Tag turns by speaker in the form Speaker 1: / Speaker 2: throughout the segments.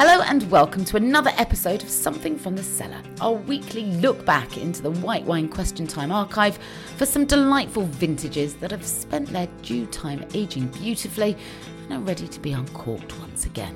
Speaker 1: Hello and welcome to another episode of Something from the Cellar, our weekly look back into the White Wine Question Time archive for some delightful vintages that have spent their due time aging beautifully and are ready to be uncorked once again.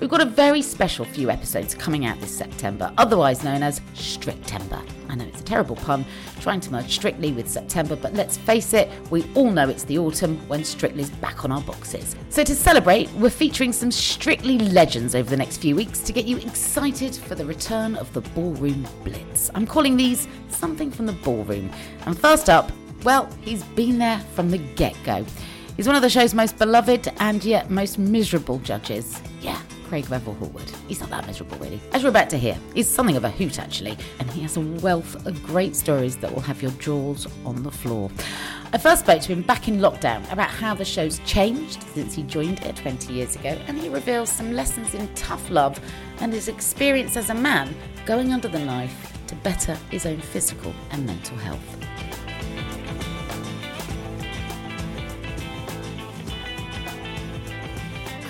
Speaker 1: We've got a very special few episodes coming out this September, otherwise known as Strictember. I know it's a terrible pun, trying to merge Strictly with September, but let's face it, we all know it's the autumn when Strictly's back on our boxes. So to celebrate, we're featuring some Strictly legends over the next few weeks to get you excited for the return of the Ballroom Blitz. I'm calling these Something from the Ballroom. And first up, well, he's been there from the get go. He's one of the show's most beloved and yet most miserable judges. Yeah, Craig Revel Horwood. He's not that miserable, really. As you're about to hear, he's something of a hoot, actually, and he has a wealth of great stories that will have your jaws on the floor. I first spoke to him back in lockdown about how the show's changed since he joined it 20 years ago, and he reveals some lessons in tough love and his experience as a man going under the knife to better his own physical and mental health.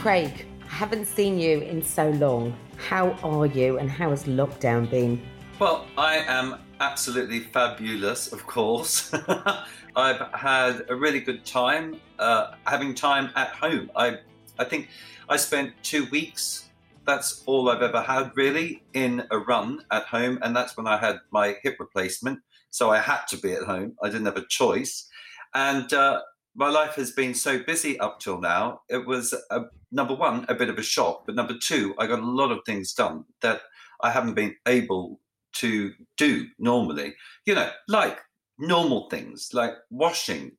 Speaker 1: Craig, I haven't seen you in so long. How are you and how has lockdown been?
Speaker 2: Well, I am absolutely fabulous, of course. I've had a really good time uh, having time at home. I, I think I spent two weeks. That's all I've ever had really in a run at home, and that's when I had my hip replacement. So I had to be at home. I didn't have a choice, and uh, my life has been so busy up till now. It was a, number one a bit of a shock, but number two, I got a lot of things done that I haven't been able to do normally. You know, like normal things like washing,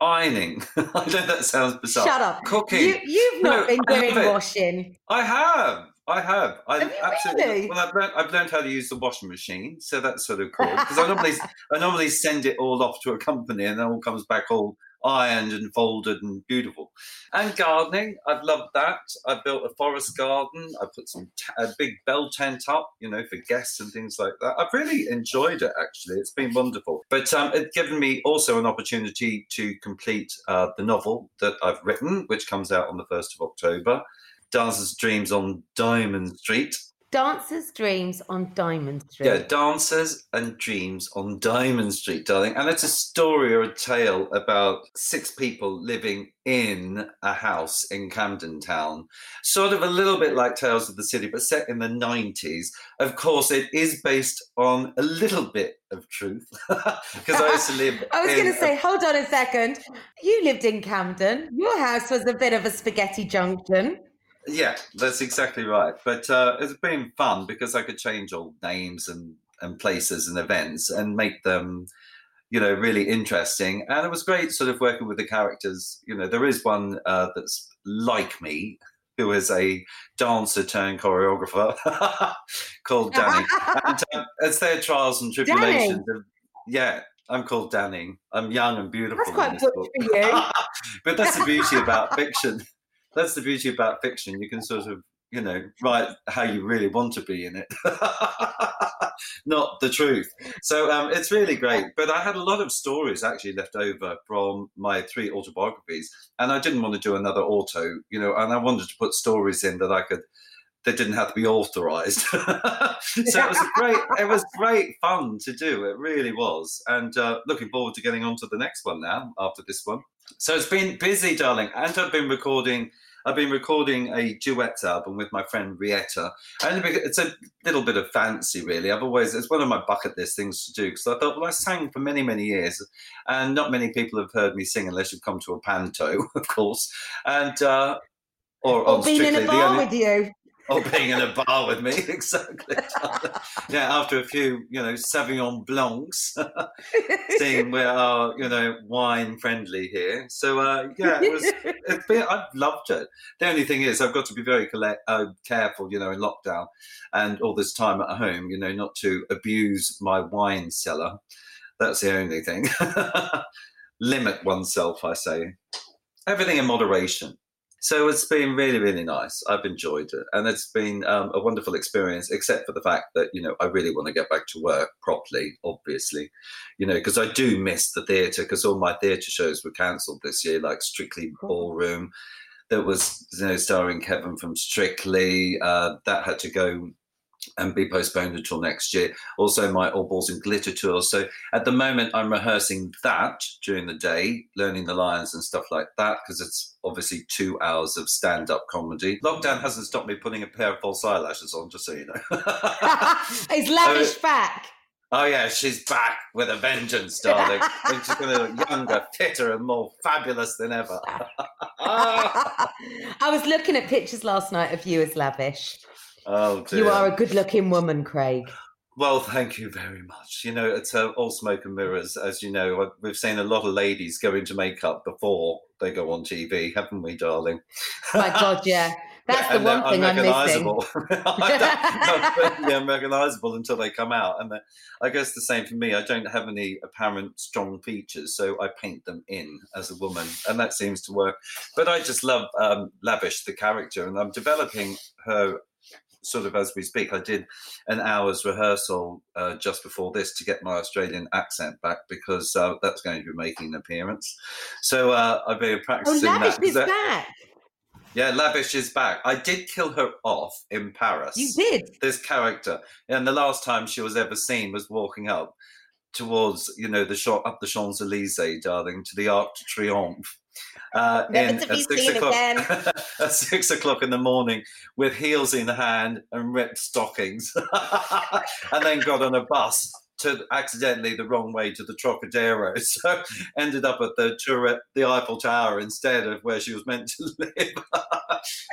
Speaker 2: ironing. I know that sounds bizarre.
Speaker 1: Shut up.
Speaker 2: Cooking.
Speaker 1: You, you've not
Speaker 2: No,
Speaker 1: been doing washing.
Speaker 2: I have. I have. I
Speaker 1: Have you
Speaker 2: absolutely.
Speaker 1: really?
Speaker 2: Well, I've learned, I've learned how to use the washing machine, so that's sort of cool. Because I normally, I normally send it all off to a company, and it all comes back all ironed and folded and beautiful. And gardening, I've loved that. I've built a forest garden. I put some t- a big bell tent up, you know, for guests and things like that. I've really enjoyed it. Actually, it's been wonderful. But um, it's given me also an opportunity to complete uh, the novel that I've written, which comes out on the first of October. Dazz's Dreams on Diamond Street.
Speaker 1: Dancers' Dreams on Diamond Street.
Speaker 2: Yeah, Dancers and Dreams on Diamond Street, darling. And it's a story or a tale about six people living in a house in Camden Town. Sort of a little bit like Tales of the City, but set in the 90s. Of course, it is based on a little bit of truth because I used to live.
Speaker 1: I was going to
Speaker 2: a-
Speaker 1: say, hold on a second. You lived in Camden. Your house was a bit of a spaghetti junction.
Speaker 2: Yeah, that's exactly right. But uh, it's been fun because I could change all names and, and places and events and make them, you know, really interesting. And it was great sort of working with the characters. You know, there is one uh, that's like me, who is a dancer turned choreographer called Danny. and um, it's their trials and tribulations. Yeah, I'm called Danny. I'm young and beautiful.
Speaker 1: That's quite
Speaker 2: in this book.
Speaker 1: for you.
Speaker 2: but that's the beauty about fiction. That's the beauty about fiction. You can sort of, you know, write how you really want to be in it, not the truth. So um, it's really great. But I had a lot of stories actually left over from my three autobiographies, and I didn't want to do another auto, you know, and I wanted to put stories in that I could. That didn't have to be authorized, so it was great. It was great fun to do. It really was, and uh, looking forward to getting on to the next one now. After this one, so it's been busy, darling, and I've been recording. I've been recording a duets album with my friend Rietta, and it's a little bit of fancy, really. I've always it's one of my bucket list things to do because I thought, well, I sang for many, many years, and not many people have heard me sing unless you've come to a panto, of course, and uh, or,
Speaker 1: Or being in a bar
Speaker 2: only-
Speaker 1: with you.
Speaker 2: Or being in a bar with me, exactly. yeah, after a few, you know, Sauvignon Blancs, seeing we are, you know, wine friendly here. So, uh, yeah, it was. It's been, I've loved it. The only thing is, I've got to be very collect, uh, careful, you know, in lockdown and all this time at home, you know, not to abuse my wine cellar. That's the only thing. Limit oneself, I say. Everything in moderation. So it's been really, really nice. I've enjoyed it, and it's been um, a wonderful experience. Except for the fact that you know I really want to get back to work properly. Obviously, you know because I do miss the theatre because all my theatre shows were cancelled this year, like Strictly Ballroom. That was you know starring Kevin from Strictly. Uh, that had to go and be postponed until next year. Also, my All Balls and Glitter tour. So at the moment, I'm rehearsing that during the day, learning the lines and stuff like that, because it's obviously two hours of stand up comedy. Lockdown hasn't stopped me putting a pair of false eyelashes on, just so you know.
Speaker 1: Is lavish back?
Speaker 2: Oh yeah, she's back with a vengeance, darling. and she's going to look younger, fitter, and more fabulous than ever.
Speaker 1: I was looking at pictures last night of you as lavish.
Speaker 2: Oh dear.
Speaker 1: You are a good looking woman, Craig.
Speaker 2: Well, thank you very much. You know, it's uh, all smoke and mirrors. As you know, Uh, we've seen a lot of ladies go into makeup before they go on TV, haven't we, darling?
Speaker 1: My God, yeah. That's
Speaker 2: Yeah,
Speaker 1: the one thing I'm missing.
Speaker 2: They're until they come out. And I guess the same for me. I don't have any apparent strong features, so I paint them in as a woman, and that seems to work. But I just love um, Lavish, the character, and I'm developing her sort of as we speak. I did an hour's rehearsal uh, just before this to get my Australian accent back because uh, that's going to be making an appearance. So uh, I've been practicing
Speaker 1: Oh,
Speaker 2: practicing
Speaker 1: lavish
Speaker 2: that.
Speaker 1: is
Speaker 2: That-
Speaker 1: back.
Speaker 2: yeah, Lavish is back. I did kill her off in Paris.
Speaker 1: You did.
Speaker 2: This character, and the last time she was ever seen was walking up towards, you know, the shot up the Champs Elysees, darling, to the Arc de Triomphe. Uh,
Speaker 1: Never
Speaker 2: in-
Speaker 1: to be
Speaker 2: at six
Speaker 1: seen
Speaker 2: o'clock,
Speaker 1: again.
Speaker 2: at six o'clock in the morning, with heels in hand and ripped stockings, and then got on a bus to accidentally the wrong way to the Trocadero. So ended up at the Tourette, the Eiffel Tower instead of where she was meant to live.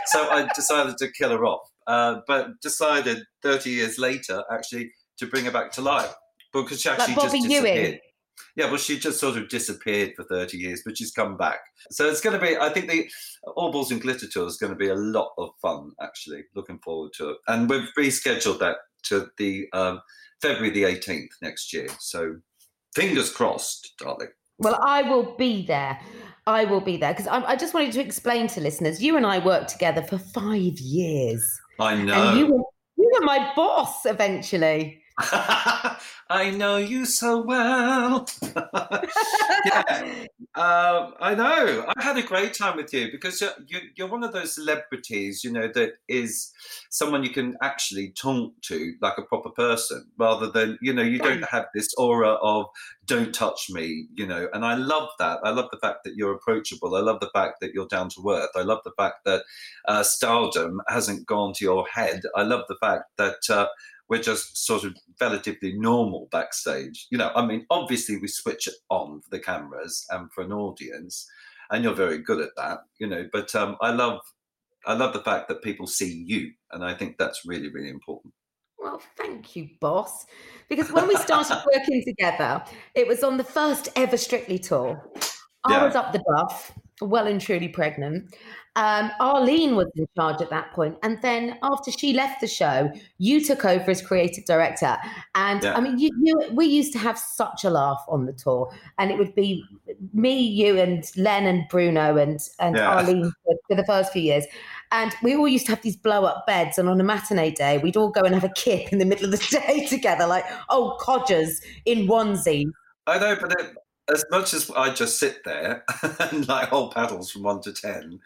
Speaker 2: so I decided to kill her off, uh, but decided 30 years later actually to bring her back to life because she actually
Speaker 1: Bobby
Speaker 2: just
Speaker 1: Ewing.
Speaker 2: Yeah, well, she just sort of disappeared for 30 years, but she's come back. So it's going to be, I think the All Balls and Glitter Tour is going to be a lot of fun, actually. Looking forward to it. And we've rescheduled that to the um, February the 18th next year. So fingers crossed, darling.
Speaker 1: Well, I will be there. I will be there because I, I just wanted to explain to listeners. You and I worked together for five years,
Speaker 2: I know.
Speaker 1: and you were you were my boss eventually.
Speaker 2: I know you so well. yeah, um, I know. I had a great time with you because you're, you're, you're one of those celebrities, you know, that is someone you can actually talk to like a proper person rather than, you know, you don't have this aura of don't touch me, you know. And I love that. I love the fact that you're approachable. I love the fact that you're down to earth. I love the fact that uh, stardom hasn't gone to your head. I love the fact that. Uh, we're just sort of relatively normal backstage. You know, I mean, obviously we switch it on for the cameras and for an audience, and you're very good at that. You know, but um, I love, I love the fact that people see you, and I think that's really, really important.
Speaker 3: Well, thank you, boss. Because when we started working together, it was on the first ever Strictly tour. I
Speaker 2: Yeah.
Speaker 3: was up the duff, well and truly pregnant. Um, Arlene was in charge at that point, and then after she left the show, you took over as creative director. And
Speaker 2: Yeah.
Speaker 3: I mean, you, you, we used to have such a laugh on the tour, and it would be me, you, and Len and Bruno and and
Speaker 2: Yeah.
Speaker 3: Arlene for, for the first few years. And we all used to have these blow up beds, and on a matinee day, we'd all go and have a kip in the middle of the day together, like old codgers in onesies.
Speaker 2: I know, but it, as much as I just sit there and like hold paddles from one to ten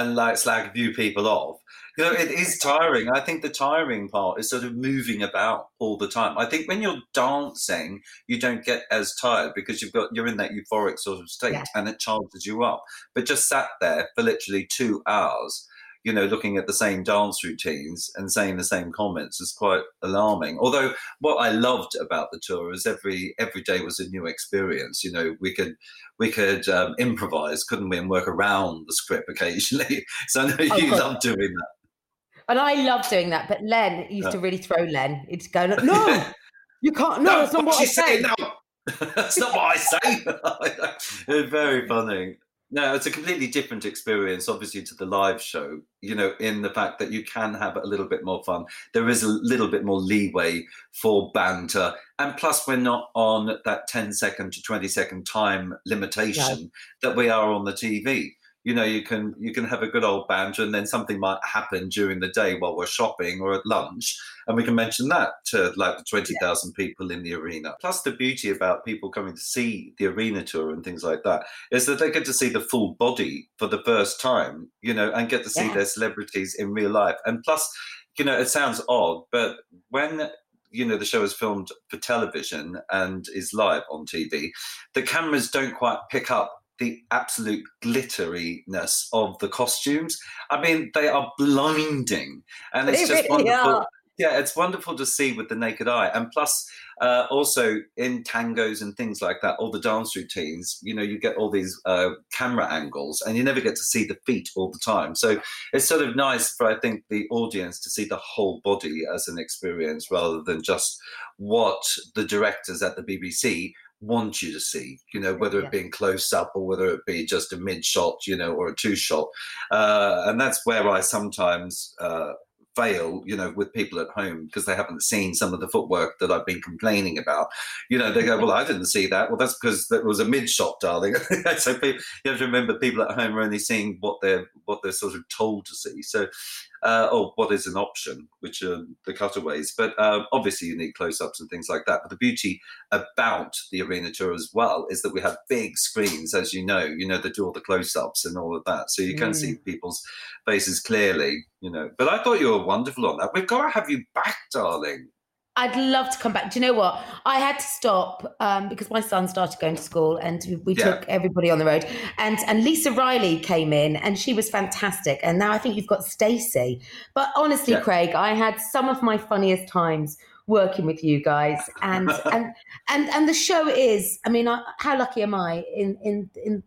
Speaker 2: and like slag a few people off, you know, it is tiring. I think the tiring part is sort of moving about all the time. I think when you're dancing, you don't get as tired because you've got you're in that euphoric sort of state
Speaker 3: Yeah.
Speaker 2: and it charges you up. But just sat there for literally two hours. You know, looking at the same dance routines and saying the same comments is quite alarming. Although what I loved about the tour is every every day was a new experience. You know, we could we could um, improvise, couldn't we, and work around the script occasionally. So I know you love doing that.
Speaker 3: And I love doing that. But Len used
Speaker 2: Yeah.
Speaker 3: to really throw Len. He'd go, No, you can't. No, that's not what I
Speaker 2: say.
Speaker 3: say.
Speaker 2: No, that's not what I say. it's very funny. No, it's a completely different experience, obviously, to the live show. You know, in the fact that you can have a little bit more fun. There is a little bit more leeway for banter, and plus, we're not on that 10 second to 20 second time limitation that we are on the TV. You know, you can you can have a good old banter, and then something might happen during the day while we're shopping or at lunch, and we can mention that to like the 20,000 people in the arena. Plus, the beauty about people coming to see the arena tour and things like that is that they get to see the full body for the first time, you know, and get to see
Speaker 3: Yeah.
Speaker 2: their celebrities in real life. And plus, you know, it sounds odd, but when you know the show is filmed for television and is live on TV, the cameras don't quite pick up the absolute glitteriness of the costumes. I mean, they are blinding, and it's just wonderful.
Speaker 3: are.
Speaker 2: Yeah, it's wonderful to see with the naked eye, and plus, uh, also in tangos and things like that, all the dance routines. You know, you get all these uh, camera angles, and you never get to see the feet all the time. So it's sort of nice for I think the audience to see the whole body as an experience rather than just what the directors at the BBC want you to see. You know, whether it be in close up or whether it be just a mid shot, you know, or a two shot, uh, and that's where I sometimes. Uh, fail, you know, with people at home because they haven't seen some of the footwork that I've been complaining about. You know, they go, "Well, I didn't see that." Well, that's because that was a mid shot, darling. so people, you have to remember, people at home are only seeing what they're what they're sort of told to see. So, uh, or what is an option, which are the cutaways. But um, obviously, you need close ups and things like that. But the beauty about the arena tour as well is that we have big screens, as you know. You know, they do all the close ups and all of that, so you can see people's faces clearly. You know, but I thought you were wonderful on that. We've got to have you back, darling.
Speaker 3: I'd love to come back. Do you know what? I had to stop um, because my son started going to school, and we
Speaker 2: Yeah.
Speaker 3: took everybody on the road. And and Lisa Riley came in, and she was fantastic. And now I think you've got Stacey. But honestly,
Speaker 2: Yeah.
Speaker 3: Craig, I had some of my funniest times working with you guys, and and and and the show is. I mean, I, how lucky am I in in in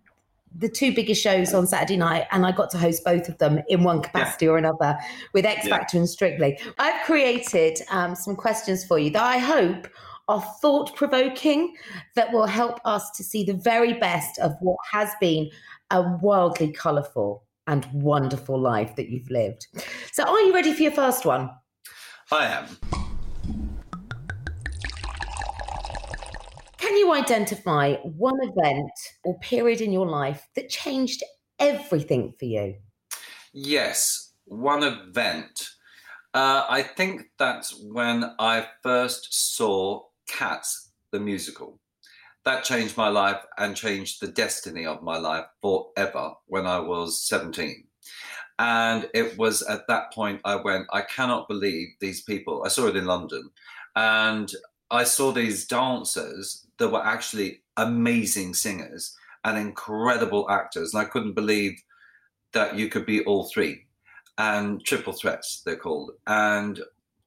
Speaker 3: the two biggest shows on Saturday night, and I got to host both of them in one capacity or another with X
Speaker 2: Yeah.
Speaker 3: Factor and Strictly. I've created um, some questions for you that I hope are thought provoking, that will help us to see the very best of what has been a wildly colourful and wonderful life that you've lived. So, are you ready for your first one?
Speaker 2: I am.
Speaker 3: Can you identify one event or period in your life that changed everything for you?
Speaker 2: Yes, one event. Uh, I think that's when I first saw Cats, the musical. That changed my life and changed the destiny of my life forever when I was 17. And it was at that point I went, I cannot believe these people. I saw it in London. And I saw these dancers that were actually amazing singers and incredible actors. And I couldn't believe that you could be all three and triple threats, they're called. And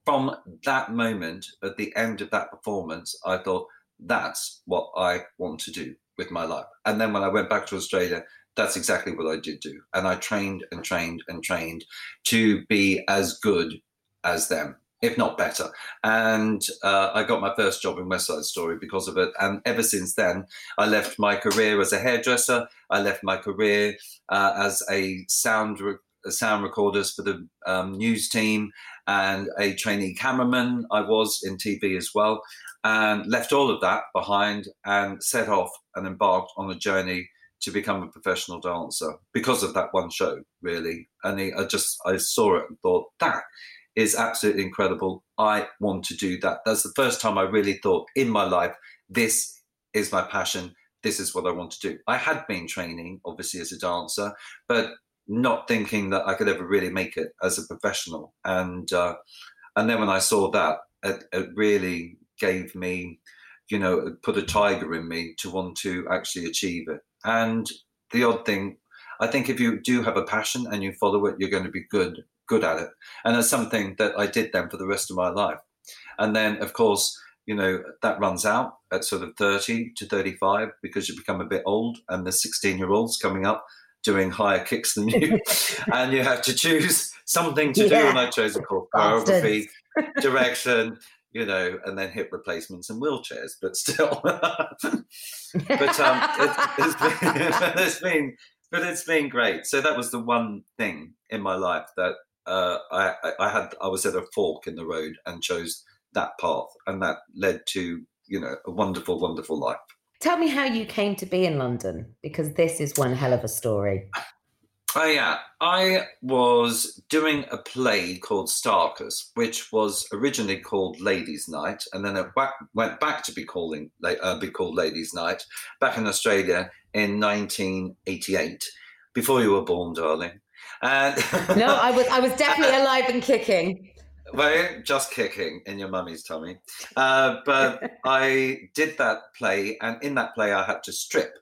Speaker 2: from that moment, at the end of that performance, I thought, that's what I want to do with my life. And then when I went back to Australia, that's exactly what I did do. And I trained and trained and trained to be as good as them, if not better. And uh, I got my first job in West Side Story because of it. And ever since then, I left my career as a hairdresser. I left my career uh, as a sound re- sound recorders for the um, news team and a trainee cameraman. I was in TV as well, and left all of that behind and set off and embarked on a journey to become a professional dancer because of that one show, really. And I just I saw it and thought that is absolutely incredible. I want to do that. That's the first time I really thought in my life, this is my passion. This is what I want to do. I had been training, obviously, as a dancer, but not thinking that I could ever really make it as a professional. And uh, and then when I saw that, it, it really gave me, you know, put a tiger in me to want to actually achieve it. And the odd thing, I think if you do have a passion and you follow it, you're going to be good good at it. And that's something that I did then for the rest of my life. And then, of course, you know, that runs out at sort of 30 to 35 because you become a bit old and the 16 year olds coming up doing higher kicks than you. and you have to choose something to yeah. do. And I chose, of course, choreography, direction, you know, and then hip replacements and wheelchairs, but still. but um, it, it's, been, it's been, but it's been great. So that was the one thing in my life that uh, I, I had. I was at a fork in the road and chose that path, and that led to you know a wonderful, wonderful life.
Speaker 4: Tell me how you came to be in London, because this is one hell of a story.
Speaker 2: Oh yeah, I was doing a play called Starkers, which was originally called Ladies' Night, and then it went back to be calling uh, be called Ladies' Night back in Australia in 1988, before you were born, darling.
Speaker 4: And no, I was I was definitely alive and kicking.
Speaker 2: Well, just kicking in your mummy's tummy. Uh, but I did that play, and in that play, I had to strip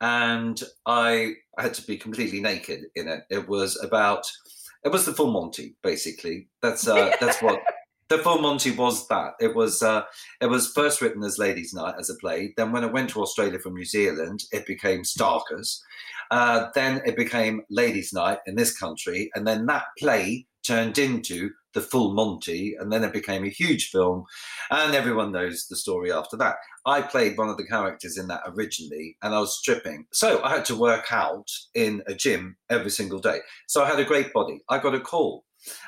Speaker 2: and I had to be completely naked in it. It was about it was the full Monty, basically. That's uh, that's what the full Monty was. That it was uh, it was first written as Ladies' Night as a play. Then when it went to Australia from New Zealand, it became Starkers. Uh, then it became Ladies' Night in this country, and then that play turned into the full Monty, and then it became a huge film, and everyone knows the story after that. I played one of the characters in that originally, and I was stripping, so I had to work out in a gym every single day. So I had a great body. I got a call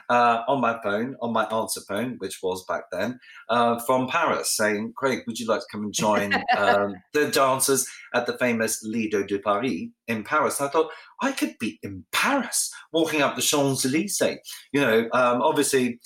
Speaker 2: uh, on my phone, on my answer phone, which was back then, uh, from Paris, saying, Craig, would you like to come and join um, the dancers at the famous Lido de Paris in Paris? And I thought, I could be in Paris walking up the Champs Elysees. You know, um, obviously.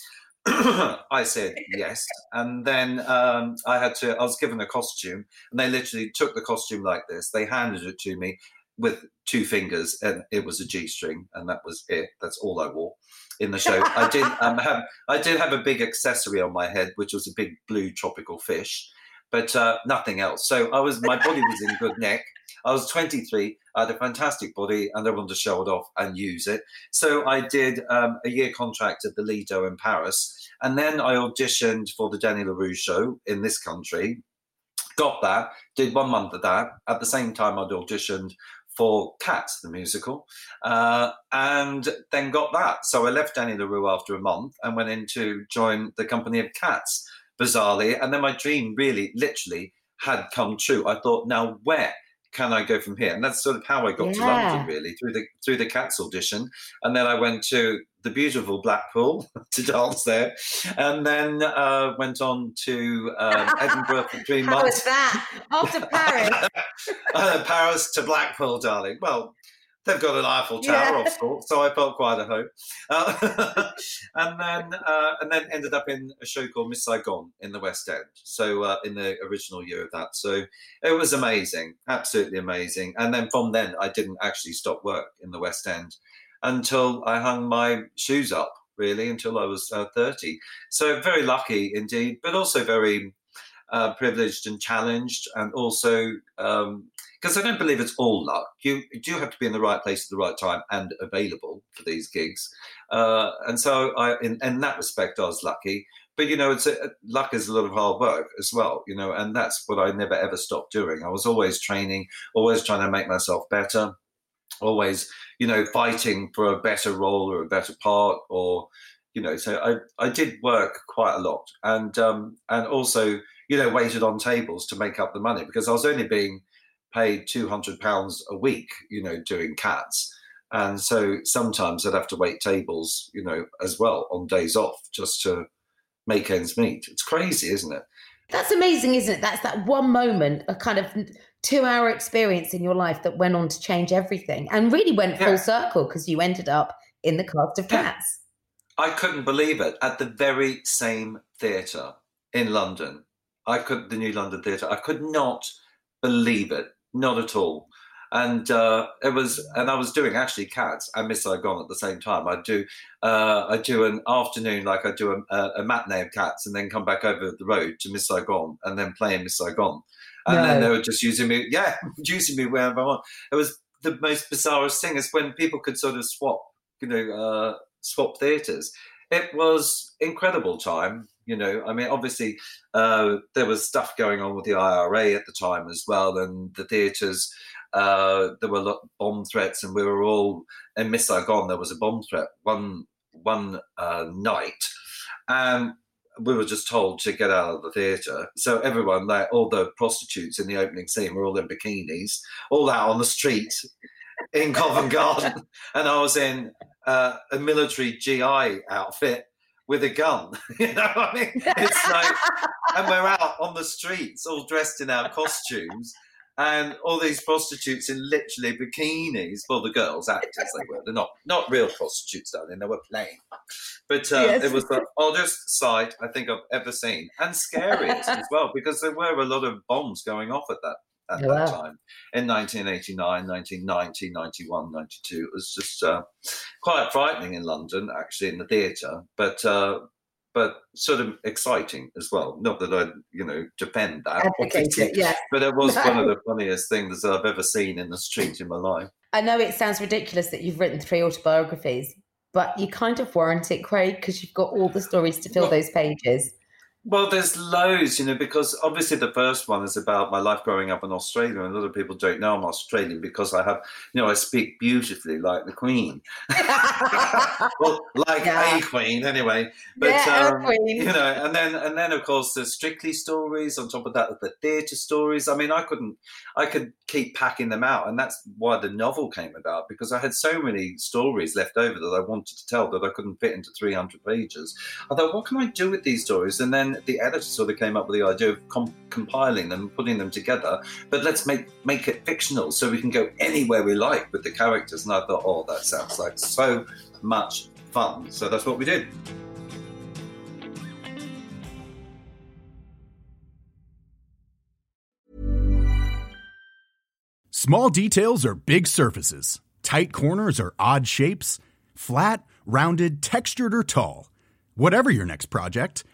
Speaker 2: I said yes, and then um, I had to. I was given a costume, and they literally took the costume like this. They handed it to me with two fingers, and it was a G string, and that was it. That's all I wore in the show. I did um, have I did have a big accessory on my head, which was a big blue tropical fish, but uh, nothing else. So I was my body was in good nick. I was 23. I had a fantastic body, and I wanted to show it off and use it. So I did um, a year contract at the Lido in Paris, and then I auditioned for the Danny La Rue show in this country. Got that, did one month of that. At the same time, I'd auditioned for Cats, the musical, uh, and then got that. So I left Danny La Rue after a month and went in to join the company of Cats, bizarrely. And then my dream really, literally, had come true. I thought, now where can I go from here? And that's sort of how I got yeah. to London, really, through the through the Cats audition. And then I went to the beautiful Blackpool to dance there, and then uh, went on to um, Edinburgh for three months.
Speaker 4: How was that? After Paris,
Speaker 2: uh, Paris to Blackpool, darling. Well, they've got an Eiffel Tower of sorts, so I felt quite at home. Uh, and then uh, and then ended up in a show called Miss Saigon in the West End. So uh, in the original year of that, so it was amazing, absolutely amazing. And then from then, I didn't actually stop work in the West End until I hung my shoes up. Really, until I was uh, thirty. So very lucky indeed, but also very uh, privileged and challenged, and also because um, I don't believe it's all luck. You, you, do have to be in the right place at the right time and available for these gigs. Uh, and so, I, in, in, that respect, I was lucky. But you know, it's a, luck is a lot of hard work as well. You know, and that's what I never ever stopped doing. I was always training, always trying to make myself better, always you know fighting for a better role or a better part or you know so i i did work quite a lot and um and also you know, waited on tables to make up the money because I was only being paid two hundred pounds a week, you know, doing cats. And so sometimes I'd have to wait tables, you know, as well on days off just to make ends meet. It's crazy, isn't it?
Speaker 4: That's amazing, isn't it? That's that one moment, a kind of two hour experience in your life that went on to change everything and really went full circle because you ended up in the cast of Cats.
Speaker 2: I couldn't believe it. At the very same theatre in London, I could the New London Theatre. I could not believe it, not at all. And uh, it was, and I was doing actually Cats and Miss Saigon at the same time. I do, uh, I do an afternoon, like I do a, a, matinee of Cats, and then come back over the road to Miss Saigon, and then play in Miss Saigon. And no. then they were just using me, yeah, using me wherever I want. It was the most bizarre thing is when people could sort of swap, you know, uh, swap theatres. It was incredible time you know, I mean, obviously, uh, there was stuff going on with the IRA at the time as well, and the theatres. Uh, there were lot bomb threats, and we were all in Miss Saigon. There was a bomb threat one one uh, night, and we were just told to get out of the theatre. So everyone, like all the prostitutes in the opening scene, were all in bikinis, all out on the street in Covent Garden, and I was in uh, a military GI outfit with a gun. you know what I mean? It's like, and we're out on the streets all dressed in our costumes. And all these prostitutes in literally bikinis. Well, the girls, actors, they were. They're not not real prostitutes, darling. They were playing. But uh, yes. it was the oddest sight I think I've ever seen, and scariest as well, because there were a lot of bombs going off at that at that time in 1989 1990 91 92 it was just uh, quite frightening in london actually in the theatre but uh, but sort of exciting as well. Not that i you know defend that
Speaker 4: it,
Speaker 2: but it was one of the funniest things i've ever seen in the street in my life.
Speaker 4: I know it sounds ridiculous that you've written three autobiographies but you kind of warrant it craig because you've got all the stories to fill well, those pages
Speaker 2: well, there's loads, you know, because obviously the first one is about my life growing up in Australia, and a lot of people don't know I'm Australian because I have, you know, I speak beautifully like the Queen. well, like yeah. a Queen, anyway. But yeah, um, you know, and then and then of course the Strictly stories. On top of that, the theatre stories. I mean, I couldn't, I could keep packing them out, and that's why the novel came about because I had so many stories left over that I wanted to tell that I couldn't fit into 300 pages. I thought, what can I do with these stories? And then the editor sort of came up with the idea of com- compiling them, putting them together. But let's make make it fictional so we can go anywhere we like with the characters. And I thought, oh, that sounds like so much fun. So that's what we did.
Speaker 5: Small details are big surfaces. Tight corners are odd shapes. Flat, rounded, textured, or tall. Whatever your next project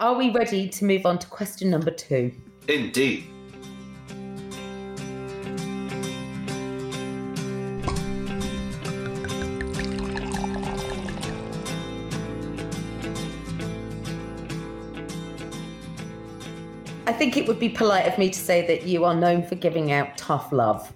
Speaker 4: Are we ready to move on to question number two?
Speaker 2: Indeed.
Speaker 4: I think it would be polite of me to say that you are known for giving out tough love.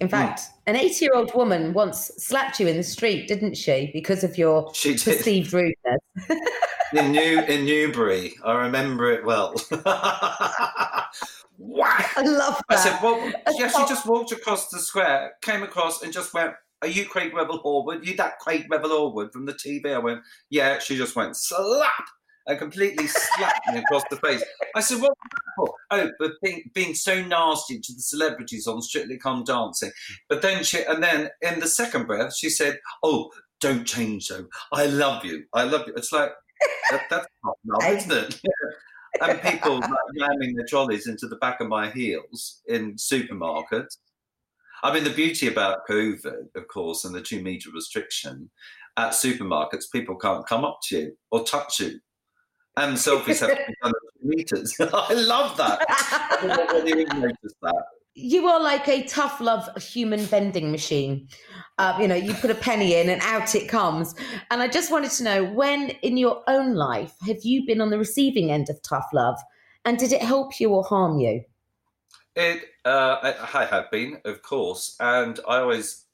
Speaker 4: In fact, hmm. an 80 year old woman once slapped you in the street, didn't she, because of your
Speaker 2: She
Speaker 4: perceived rudeness?
Speaker 2: in New in Newbury. I remember it well. Whack!
Speaker 4: I love that.
Speaker 2: I said, "Well, yeah." She just walked across the square, came across, and just went, "Are you Craig Revel Horwood? You that Craig Revel Horwood from the TV?" I went, "Yeah." She just went slap and completely slapped me across the face. I said, "What?" was for?" Oh, but being, being so nasty to the celebrities on Strictly Come Dancing. But then she, and then in the second breath, she said, "Oh, don't change though. I love you. I love you." It's like that, that's not love, isn't it? and people like, ramming their trolleys into the back of my heels in supermarkets. I mean, the beauty about COVID, of course, and the two meter restriction at supermarkets, people can't come up to you or touch you. And selfies have to be done at two meters. I love that. I don't know whether you noticed that.
Speaker 4: You are like a tough love human vending machine. Uh, you know, you put a penny in and out it comes. And I just wanted to know when in your own life have you been on the receiving end of tough love? And did it help you or harm you?
Speaker 2: It, uh, I, have been, of course, and I always,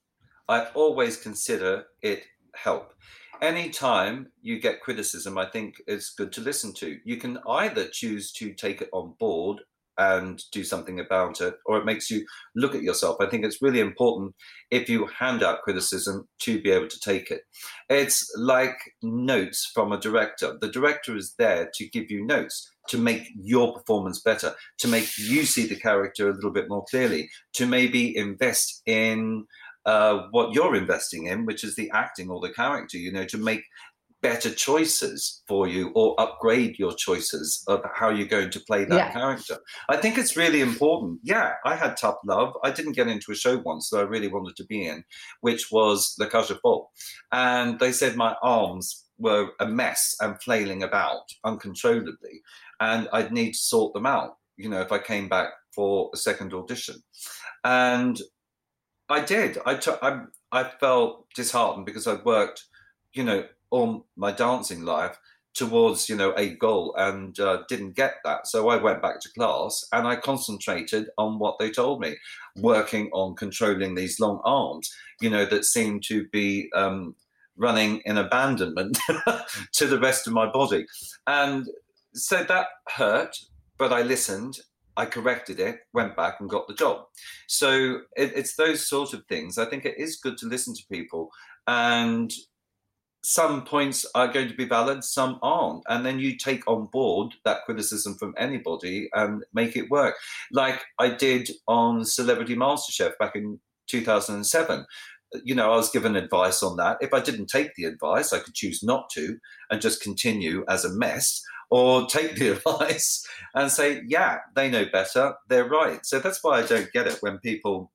Speaker 2: I always consider it help. Anytime you get criticism, I think it's good to listen to. You can either choose to take it on board and do something about it, or it makes you look at yourself. I think it's really important if you hand out criticism to be able to take it. It's like notes from a director. The director is there to give you notes to make your performance better, to make you see the character a little bit more clearly, to maybe invest in uh, what you're investing in, which is the acting or the character, you know, to make better choices for you or upgrade your choices of how you're going to play that
Speaker 4: Yeah.
Speaker 2: character. I think it's really important. Yeah, I had tough love. I didn't get into a show once that I really wanted to be in, which was La Cage aux. And they said my arms were a mess and flailing about uncontrollably, and I'd need to sort them out, you know, if I came back for a second audition. And I did. I took. I, I felt disheartened because I'd worked, you know, all my dancing life towards, you know, a goal and uh, didn't get that. So I went back to class and I concentrated on what they told me, working on controlling these long arms, you know, that seemed to be um, running in abandonment to the rest of my body, and so that hurt. But I listened. I corrected it, went back and got the job. So it, it's those sort of things. I think it is good to listen to people, and some points are going to be valid, some aren't. And then you take on board that criticism from anybody and make it work. Like I did on Celebrity MasterChef back in 2007. You know, I was given advice on that. If I didn't take the advice, I could choose not to and just continue as a mess, or take the advice and say, yeah, they know better, they're right. So that's why I don't get it when people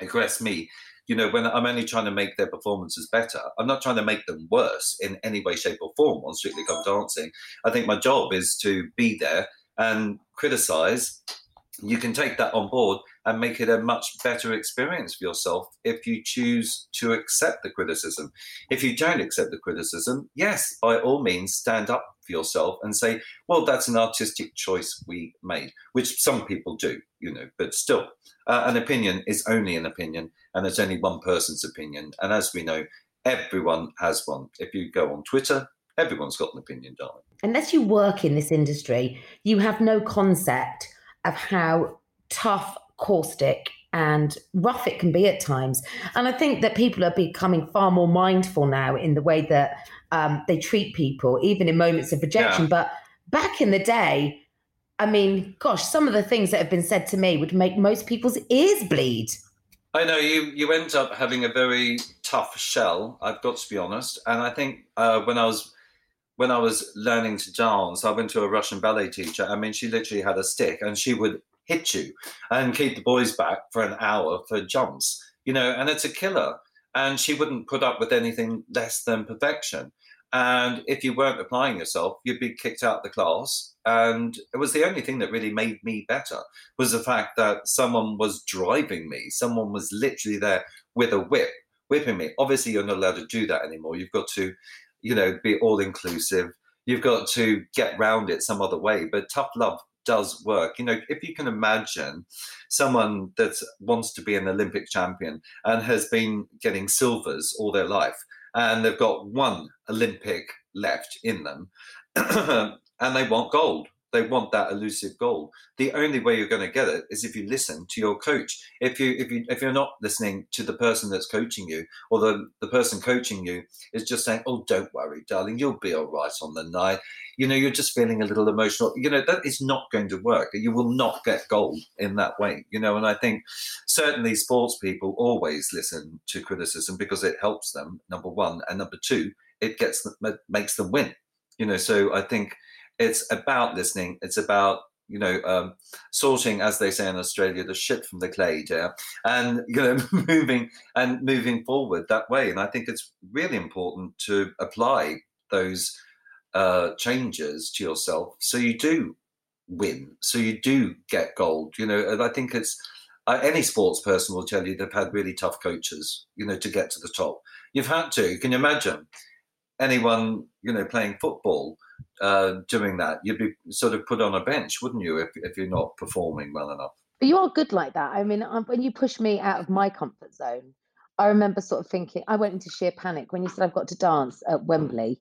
Speaker 2: aggress me you know, when I'm only trying to make their performances better, I'm not trying to make them worse in any way, shape, or form on Strictly Come Dancing. I think my job is to be there and criticize. You can take that on board and make it a much better experience for yourself if you choose to accept the criticism. If you don't accept the criticism, yes, by all means, stand up for yourself and say, well, that's an artistic choice we made, which some people do, you know, but still, uh, an opinion is only an opinion and it's only one person's opinion. And as we know, everyone has one. If you go on Twitter, everyone's got an opinion, darling.
Speaker 4: Unless you work in this industry, you have no concept of how tough, caustic, and rough it can be at times. And I think that people are becoming far more mindful now in the way that um, they treat people, even in moments of rejection.
Speaker 2: Yeah.
Speaker 4: But back in the day, I mean, gosh, some of the things that have been said to me would make most people's ears bleed.
Speaker 2: I know you. You end up having a very tough shell. I've got to be honest, and I think uh, when I was when I was learning to dance, I went to a Russian ballet teacher. I mean, she literally had a stick, and she would hit you and keep the boys back for an hour for jumps. You know, and it's a killer. And she wouldn't put up with anything less than perfection. And if you weren't applying yourself, you'd be kicked out of the class. And it was the only thing that really made me better was the fact that someone was driving me. Someone was literally there with a whip, whipping me. Obviously, you're not allowed to do that anymore. You've got to, you know, be all inclusive. You've got to get round it some other way. But tough love does work. You know, if you can imagine someone that wants to be an Olympic champion and has been getting silvers all their life and they've got one Olympic left in them, and they want gold. They want that elusive gold. The only way you're going to get it is if you listen to your coach. If you if you if you're not listening to the person that's coaching you, or the the person coaching you is just saying, "Oh, don't worry, darling, you'll be all right on the night." You know, you're just feeling a little emotional. You know, that is not going to work. You will not get gold in that way. You know, and I think certainly sports people always listen to criticism because it helps them. Number one, and number two, it gets them, makes them win. You know, so I think it's about listening. It's about you know um, sorting, as they say in Australia, the shit from the clay, yeah, and you know moving and moving forward that way. And I think it's really important to apply those uh, changes to yourself so you do win, so you do get gold. You know, and I think it's. Uh, any sports person will tell you they've had really tough coaches, you know, to get to the top. You've had to. Can you imagine anyone, you know, playing football uh, doing that, you'd be sort of put on a bench, wouldn't you, if, if you're not performing well enough?
Speaker 3: But you are good like that. I mean, um, when you push me out of my comfort zone, I remember sort of thinking, I went into sheer panic when you said I've got to dance at Wembley.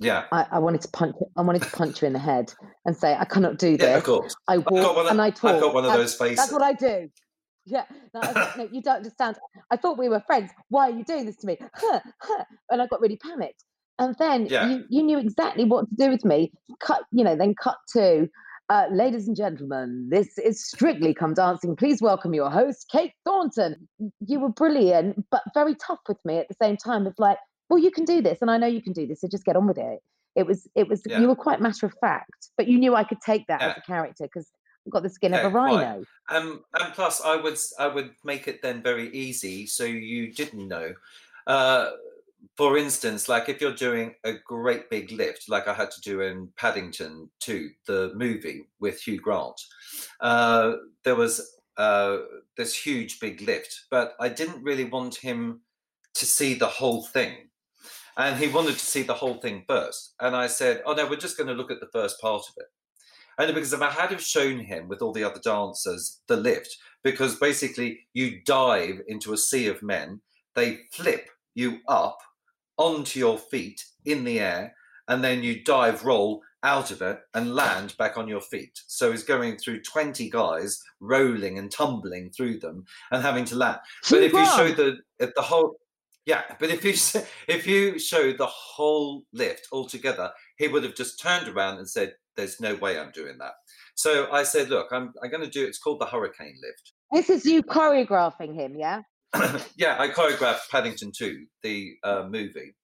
Speaker 2: Yeah,
Speaker 3: I, I wanted to punch. I wanted to punch you in the head and say I cannot do this.
Speaker 2: Yeah, of course.
Speaker 3: I walk
Speaker 2: of,
Speaker 3: and I talk.
Speaker 2: I've got one of those faces.
Speaker 3: That's what I do. Yeah, no, no, you don't understand. I thought we were friends. Why are you doing this to me? Huh, huh. And I got really panicked. And then
Speaker 2: Yeah.
Speaker 3: you, you knew exactly what to do with me. Cut, you know, then cut to, uh, ladies and gentlemen, this is Strictly Come Dancing. Please welcome your host, Kate Thornton. You were brilliant, but very tough with me at the same time. Of like, well, you can do this, and I know you can do this, so just get on with it. It was, it was.
Speaker 2: Yeah.
Speaker 3: You were quite matter of fact, but you knew I could take that as a character because I've got the skin
Speaker 2: Yeah,
Speaker 3: of a rhino.
Speaker 2: Um, and plus, I would I would make it then very easy, so you didn't know. Uh, for instance, like if you're doing a great big lift, like I had to do in Paddington 2, the movie with Hugh Grant, uh, there was uh, this huge big lift, but I didn't really want him to see the whole thing. And he wanted to see the whole thing first. And I said, Oh, no, we're just going to look at the first part of it. Only because if I had have shown him with all the other dancers the lift, because basically you dive into a sea of men, they flip you up onto your feet in the air, and then you dive roll out of it and land back on your feet. So he's going through 20 guys rolling and tumbling through them and having to land. But if you show the the whole yeah, but if you if you show the whole lift altogether, he would have just turned around and said, "There's no way I'm doing that." So I said, "Look, I'm I'm going to do. It's called the Hurricane Lift."
Speaker 3: This is you choreographing him, yeah?
Speaker 2: yeah, I choreographed Paddington 2, the uh, movie,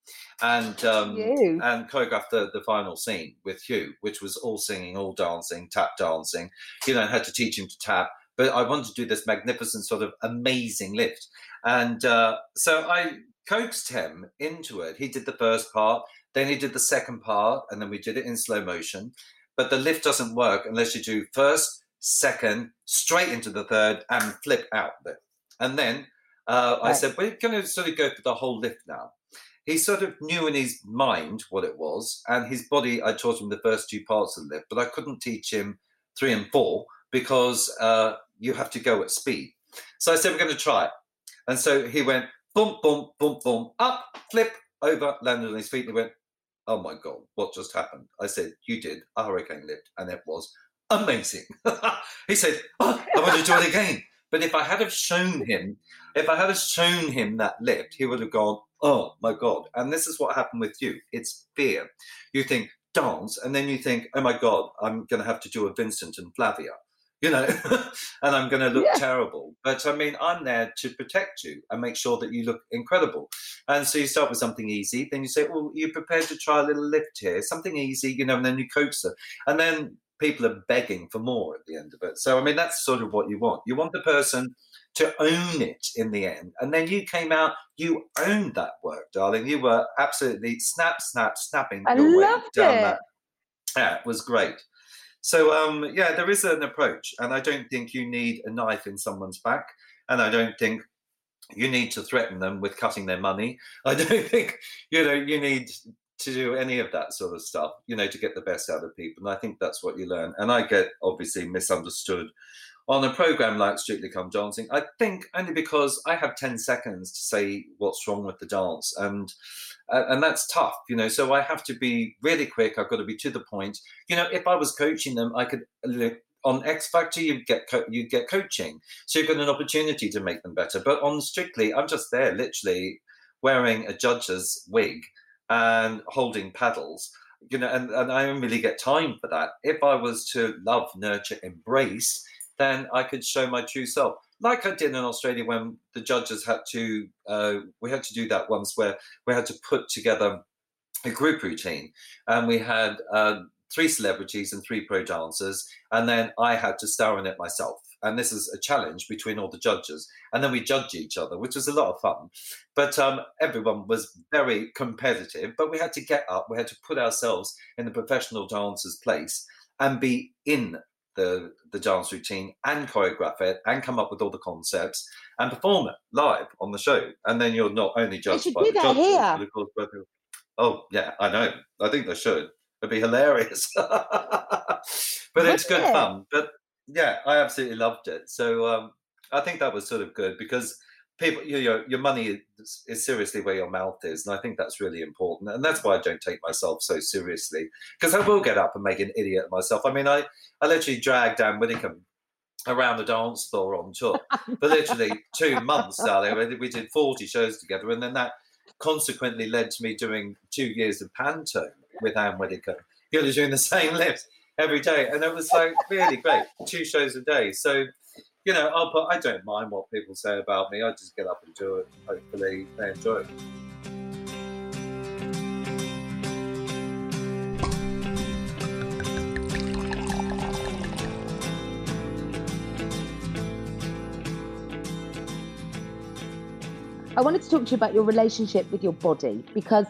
Speaker 2: and um, and choreographed the, the final scene with Hugh, which was all singing, all dancing, tap dancing. You know, I had to teach him to tap, but I wanted to do this magnificent, sort of amazing lift, and uh, so I coaxed him into it. He did the first part, then he did the second part, and then we did it in slow motion. But the lift doesn't work unless you do first, second, straight into the third, and flip out. And then uh, I said, we're going to sort of go for the whole lift now. He sort of knew in his mind what it was, and his body, I taught him the first two parts of the lift, but I couldn't teach him three and four because uh, you have to go at speed. So I said, we're going to try it. And so he went, boom, boom, boom, boom, up, flip, over, landed on his feet. And he went, oh my God, what just happened? I said, you did a hurricane lift, and it was amazing. he said, oh, I want to do it again. But if I had have shown him, if I had have shown him that lift, he would have gone, oh my God. And this is what happened with you. It's fear. You think, dance and then you think, oh my God, I'm going to have to do a Vincent and Flavia, you know, and I'm going to look
Speaker 3: Yeah.
Speaker 2: terrible. But I mean, I'm there to protect you and make sure that you look incredible. And so you start with something easy, then you say, well, you're prepared to try a little lift here, something easy, you know, and then you coach them. And then people are begging for more at the end of it. So, I mean, that's sort of what you want. You want the person to own it in the end. And then you came out, you owned that work, darling. You were absolutely snap, snap, snapping
Speaker 3: I
Speaker 2: your way down
Speaker 3: it.
Speaker 2: that. Yeah, it was great. So, um, yeah, there is an approach. And I don't think you need a knife in someone's back. And I don't think you need to threaten them with cutting their money. I don't think, you know, you need to do any of that sort of stuff, you know, to get the best out of people. And I think that's what you learn. And I get obviously misunderstood on a program like Strictly Come Dancing. I think only because I have 10 seconds to say what's wrong with the dance. And uh, and that's tough, you know. So I have to be really quick. I've got to be to the point. You know, if I was coaching them, I could look on X Factor. You get co- you get coaching, so you've got an opportunity to make them better. But on Strictly, I'm just there, literally wearing a judge's wig and holding paddles. You know, and, and I don't really get time for that. If I was to love, nurture, embrace, then I could show my true self. Like I did in Australia when the judges had to, uh, we had to do that once where we had to put together a group routine, and we had uh, three celebrities and three pro dancers, and then I had to star in it myself. And this is a challenge between all the judges, and then we judge each other, which was a lot of fun. But um, everyone was very competitive. But we had to get up, we had to put ourselves in the professional dancer's place and be in the the dance routine and choreograph it and come up with all the concepts and perform it live on the show. And then you're not only judged
Speaker 3: should
Speaker 2: by
Speaker 3: do
Speaker 2: the
Speaker 3: that
Speaker 2: judges,
Speaker 3: here.
Speaker 2: but of course the- Oh yeah, I know. I think they should. It'd be hilarious. but it's good
Speaker 3: it?
Speaker 2: fun. But yeah, I absolutely loved it. So um, I think that was sort of good because people, you know, your money is, is seriously where your mouth is, and I think that's really important. And that's why I don't take myself so seriously because I will get up and make an idiot of myself. I mean, I I literally dragged Ann Widdecombe around the dance floor on tour for literally two months, darling. We did- 40 shows together, and then that consequently led to me doing two years of panto with Ann Widdecombe. You know, doing the same lifts every day, and it was like really great. Two shows a day, so you know, I'll put. I don't mind what people say about me. I just get up and do it. Hopefully, they enjoy it.
Speaker 3: I wanted to talk to you about your relationship with your body because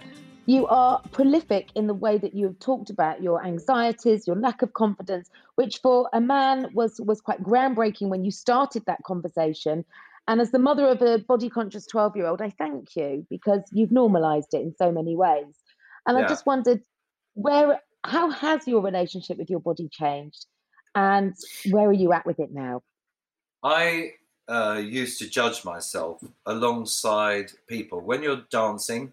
Speaker 3: you are prolific in the way that you have talked about your anxieties, your lack of confidence, which for a man was was quite groundbreaking when you started that conversation. And as the mother of a body conscious 12 year old, I thank you because you've normalized it in so many ways. And I just wondered where how has your relationship with your body changed? And where are you at with it now?
Speaker 2: I uh, used to judge myself alongside people. When you're dancing,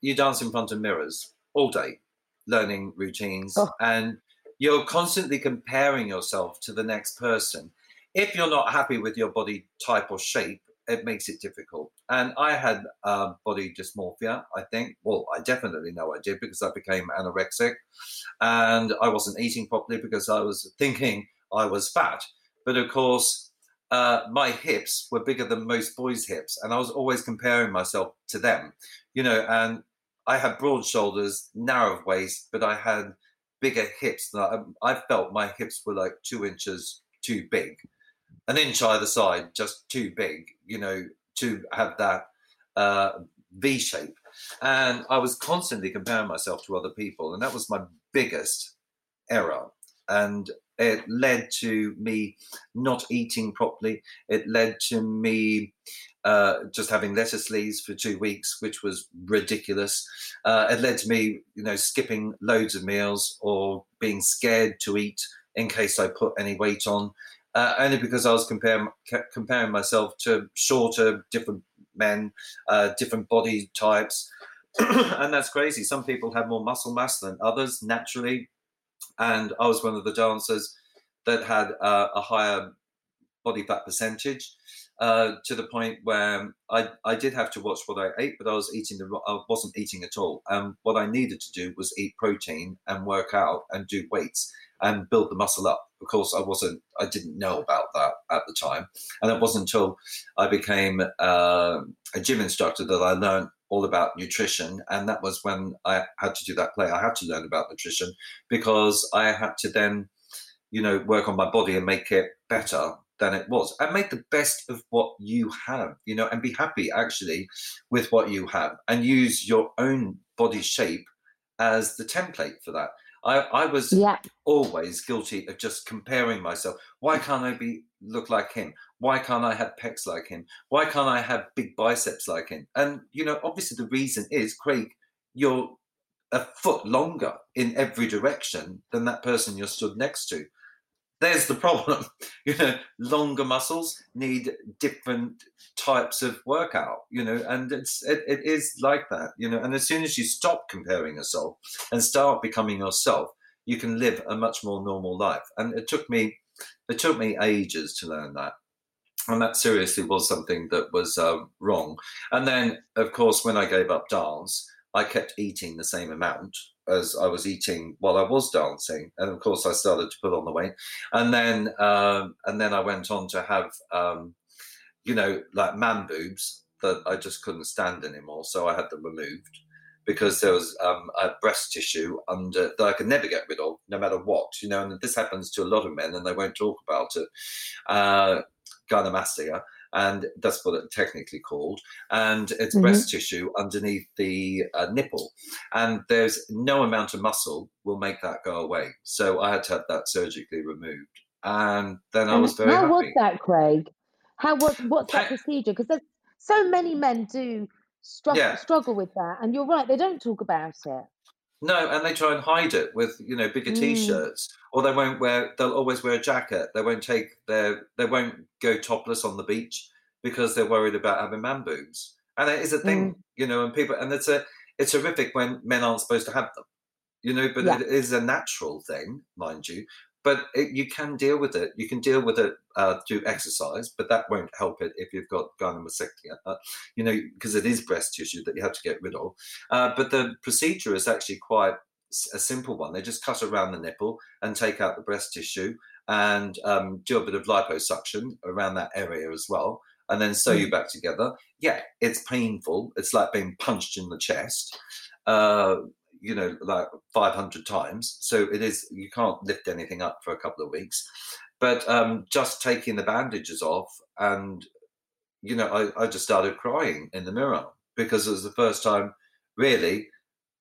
Speaker 2: you dance in front of mirrors all day, learning routines,
Speaker 3: Oh.
Speaker 2: and you're constantly comparing yourself to the next person. If you're not happy with your body type or shape, it makes it difficult. And I had uh, body dysmorphia, I think. Well, I definitely know I did because I became anorexic and I wasn't eating properly because I was thinking I was fat. But of course, uh, my hips were bigger than most boys' hips, and I was always comparing myself to them, you know. And I had broad shoulders, narrow waist, but I had bigger hips. I, I felt my hips were like two inches too big, an inch either side, just too big, you know, to have that uh, V shape. And I was constantly comparing myself to other people, and that was my biggest error. And it led to me not eating properly. It led to me uh, just having lettuce leaves for two weeks, which was ridiculous. Uh, it led to me, you know, skipping loads of meals or being scared to eat in case I put any weight on, uh, only because I was comparing comparing myself to shorter, different men, uh, different body types. and that's crazy. Some people have more muscle mass than others naturally and I was one of the dancers that had uh, a higher body fat percentage. Uh, to the point where I, I did have to watch what I ate, but I was eating the I wasn't eating at all. And what I needed to do was eat protein and work out and do weights and build the muscle up. Of course, I wasn't I didn't know about that at the time, and it wasn't until I became uh, a gym instructor that I learned all about nutrition, and that was when I had to do that play. I had to learn about nutrition because I had to then, you know, work on my body and make it better than it was and make the best of what you have you know and be happy actually with what you have and use your own body shape as the template for that. I i was
Speaker 3: Yeah.
Speaker 2: always guilty of just comparing myself. Why can't i be look like him? Why can't i have pecs like him? Why can't i have big biceps like him? And you know obviously the reason is craig you're a foot longer in every direction than that person you're stood next to there's the problem. You know, longer muscles need different types of workout, you know, and it's it, it is like that, you know. And as soon as you stop comparing yourself and start becoming yourself, you can live a much more normal life. And it took me it took me ages to learn that. And that seriously was something that was uh, wrong. And then, of course, when I gave up dance, I kept eating the same amount as I was eating while I was dancing, and of course I started to put on the weight, and then um, and then I went on to have um, you know like man boobs that I just couldn't stand anymore, so I had them removed because there was um, a breast tissue under that I could never get rid of, no matter what, you know. And this happens to a lot of men, and they won't talk about it. Uh, gynecomastia, and that's what it's technically called. And it's
Speaker 3: Mhm.
Speaker 2: breast tissue underneath the uh, nipple, and there's no amount of muscle will make that go away. So I had to have that surgically removed, and then I was very
Speaker 3: how was that, Craig? How was what's that
Speaker 2: Pa-
Speaker 3: procedure? Because there's so many men do struggle
Speaker 2: Yeah.
Speaker 3: struggle with that, and you're right, they don't talk about it.
Speaker 2: No, and they try and hide it with you know bigger
Speaker 3: Mm.
Speaker 2: t-shirts, or they won't wear. They'll always wear a jacket. They won't take their. They won't go topless on the beach because they're worried about having man boobs. And it is a thing,
Speaker 3: Mm.
Speaker 2: you know. And people, and it's a. It's horrific when men aren't supposed to have them, you know. But
Speaker 3: Yeah.
Speaker 2: it is a natural thing, mind you. But it, you can deal with it. You can deal with it uh, through exercise, but that won't help it if you've got gynecomastia, uh, you know, because it is breast tissue that you have to get rid of. Uh, but the procedure is actually quite a simple one. They just cut around the nipple and take out the breast tissue and um, do a bit of liposuction around that area as well, and then sew you back together. Yeah, it's painful. It's like being punched in the chest. Uh, you know, like 500 times. So it is, you can't lift anything up for a couple of weeks. But um, just taking the bandages off and you know, I, I just started crying in the mirror because it was the first time, really,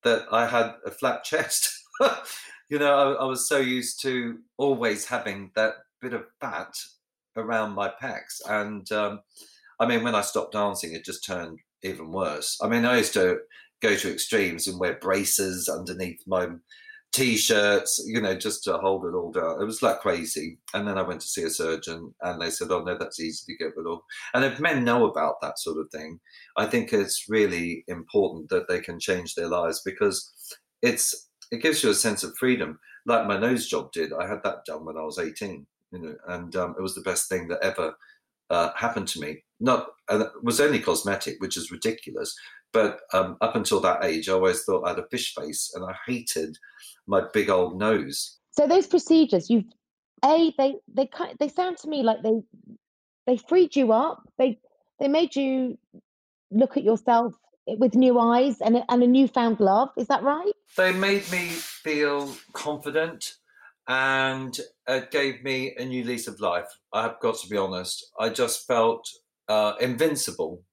Speaker 2: that I had a flat chest. you know, I, I was so used to always having that bit of fat around my pecs. And um, I mean, when I stopped dancing, it just turned even worse. I mean, I used to go to extremes and wear braces underneath my t-shirts you know just to hold it all down. It was like crazy. And then i went to see a surgeon and they said oh no that's easy to get rid of. And if men know about that sort of thing i think it's really important that they can change their lives because it's it gives you a sense of freedom. Like my nose job did i had that done when i was 18 you know and um, it was the best thing that ever uh, happened to me not and it was only cosmetic which is ridiculous but um, up until that age i always thought i had a fish face and i hated my big old nose
Speaker 3: So those procedures, you've a they they they sound to me like they they freed you up. They they made you look at yourself with new eyes and and a newfound love. Is that right?
Speaker 2: they made me feel confident and it gave me a new lease of life i have got to be honest i just felt uh, invincible.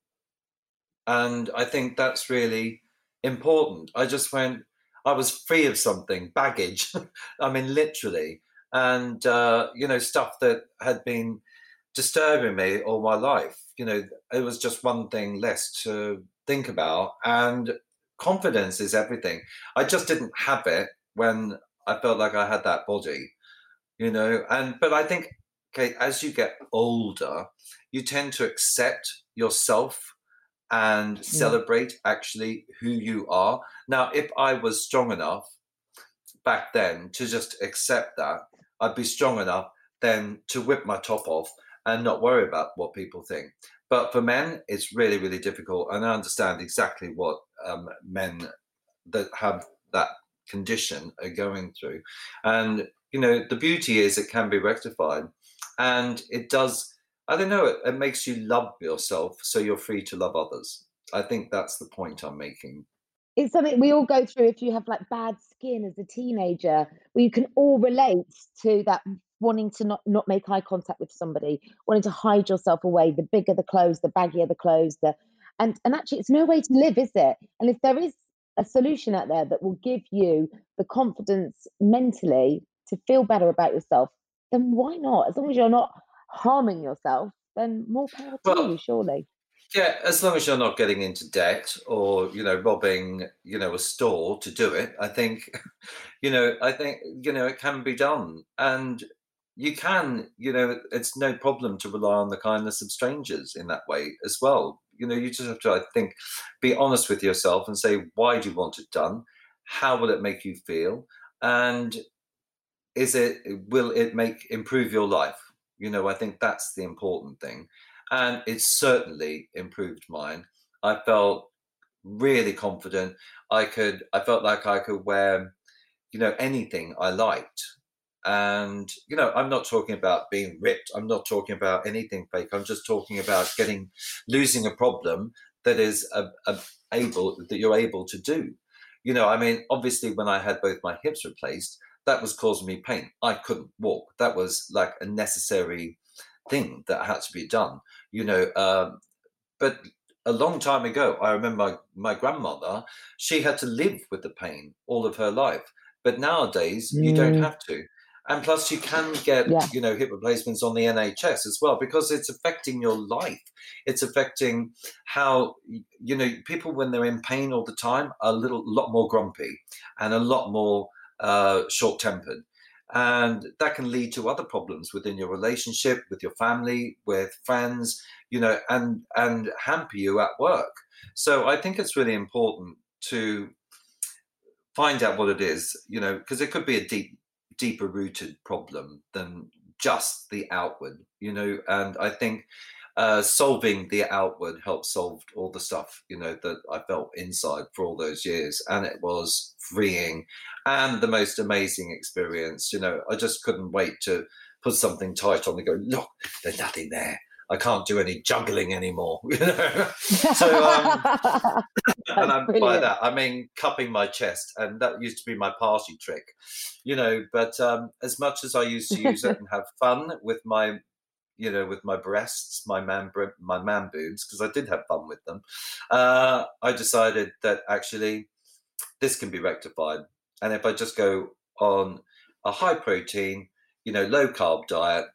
Speaker 2: And i think that's really important. I just went i was free of something baggage i mean literally. And uh, you know stuff that had been disturbing me all my life. You know it was just one thing less to think about. And confidence is everything. I just didn't have it when i felt like i had that body you know? And but i think okay as you get older you tend to accept yourself and celebrate actually who you are now if i was strong enough back then to just accept that i'd be strong enough then to whip my top off and not worry about what people think. But for men, it's really, really difficult. And I understand exactly what um, men that have that condition are going through. And, you know, the beauty is it can be rectified. And it does, I don't know, it, it makes you love yourself so you're free to love others. I think that's the point I'm making.
Speaker 3: It's something we all go through if you have like bad skin as a teenager, where you can all relate to that wanting to not, not make eye contact with somebody, wanting to hide yourself away. The bigger the clothes, the baggier the clothes, the and and actually it's no way to live, is it? And if there is a solution out there that will give you the confidence mentally to feel better about yourself, then why not? As long as you're not harming yourself, then more power well, to you, surely.
Speaker 2: Yeah, as long as you're not getting into debt or you know robbing you know a store to do it, I think you know I think you know it can be done, and you can you know it's no problem to rely on the kindness of strangers in that way as well. You know you just have to I think be honest with yourself and say why do you want it done, how will it make you feel, and is it will it make improve your life? You know I think that's the important thing and it certainly improved mine. I felt really confident. I could, I felt like I could wear, you know, anything I liked. And, you know, I'm not talking about being ripped. I'm not talking about anything fake. I'm just talking about getting, losing a problem that is a, a able, that you're able to do. You know, I mean, obviously, when I had both my hips replaced, that was causing me pain. I couldn't walk. That was like a necessary thing that had to be done you know. Um, but a long time ago, I remember my, my grandmother, she had to live with the pain all of her life. But nowadays, mm. you don't mm. have to. And plus, you can get, yeah. you know, hip replacements on the NHS as well because it's affecting your life. It's affecting how, you know, people when they're in pain all the time are a little, lot more grumpy and a lot more uh, short tempered and that can lead to other problems within your relationship with your family with friends you know and and hamper you at work. So i think it's really important to find out what it is you know because it could be a deep deeper rooted problem than just the outward you know? And i think uh, solving the outward helped solve all the stuff you know that I felt inside for all those years, and it was freeing and the most amazing experience. You know, I just couldn't wait to put something tight on and go. Look, there's nothing there. I can't do any juggling anymore. You know, so um, and I'm, by that I mean cupping my chest, and that used to be my party trick. You know, but um, as much as I used to use it and have fun with my you know, with my breasts, my man, my man boobs, because I did have fun with them. Uh, I decided that actually this can be rectified, and if I just go on a high protein, you know, low carb diet,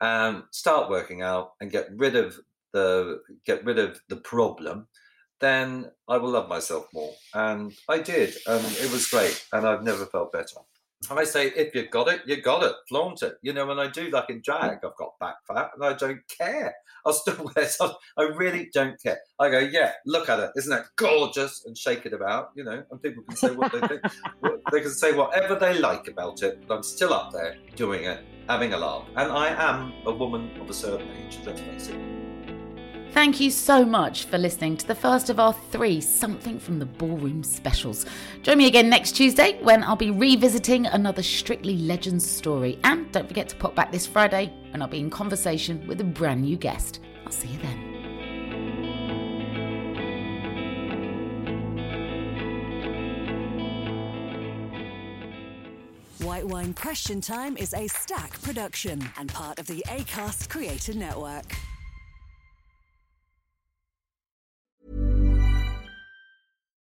Speaker 2: and start working out and get rid of the get rid of the problem, then I will love myself more. And I did, and it was great, and I've never felt better. And I say, if you got it, you got it. Flaunt it. You know, when I do like in drag, I've got back fat and I don't care. I'll still wear it. I really don't care. I go, yeah, look at it. Isn't that gorgeous? And shake it about, you know, and people can say what they think. they can say whatever they like about it, but I'm still up there doing it, having a laugh. And I am a woman of a certain age, let's face it.
Speaker 1: Thank you so much for listening to the first of our three Something from the Ballroom specials. Join me again next Tuesday when I'll be revisiting another Strictly Legends story. And don't forget to pop back this Friday when I'll be in conversation with a brand new guest. I'll see you then.
Speaker 6: White Wine Question Time is an Acast production and part of the ACAST Creator Network.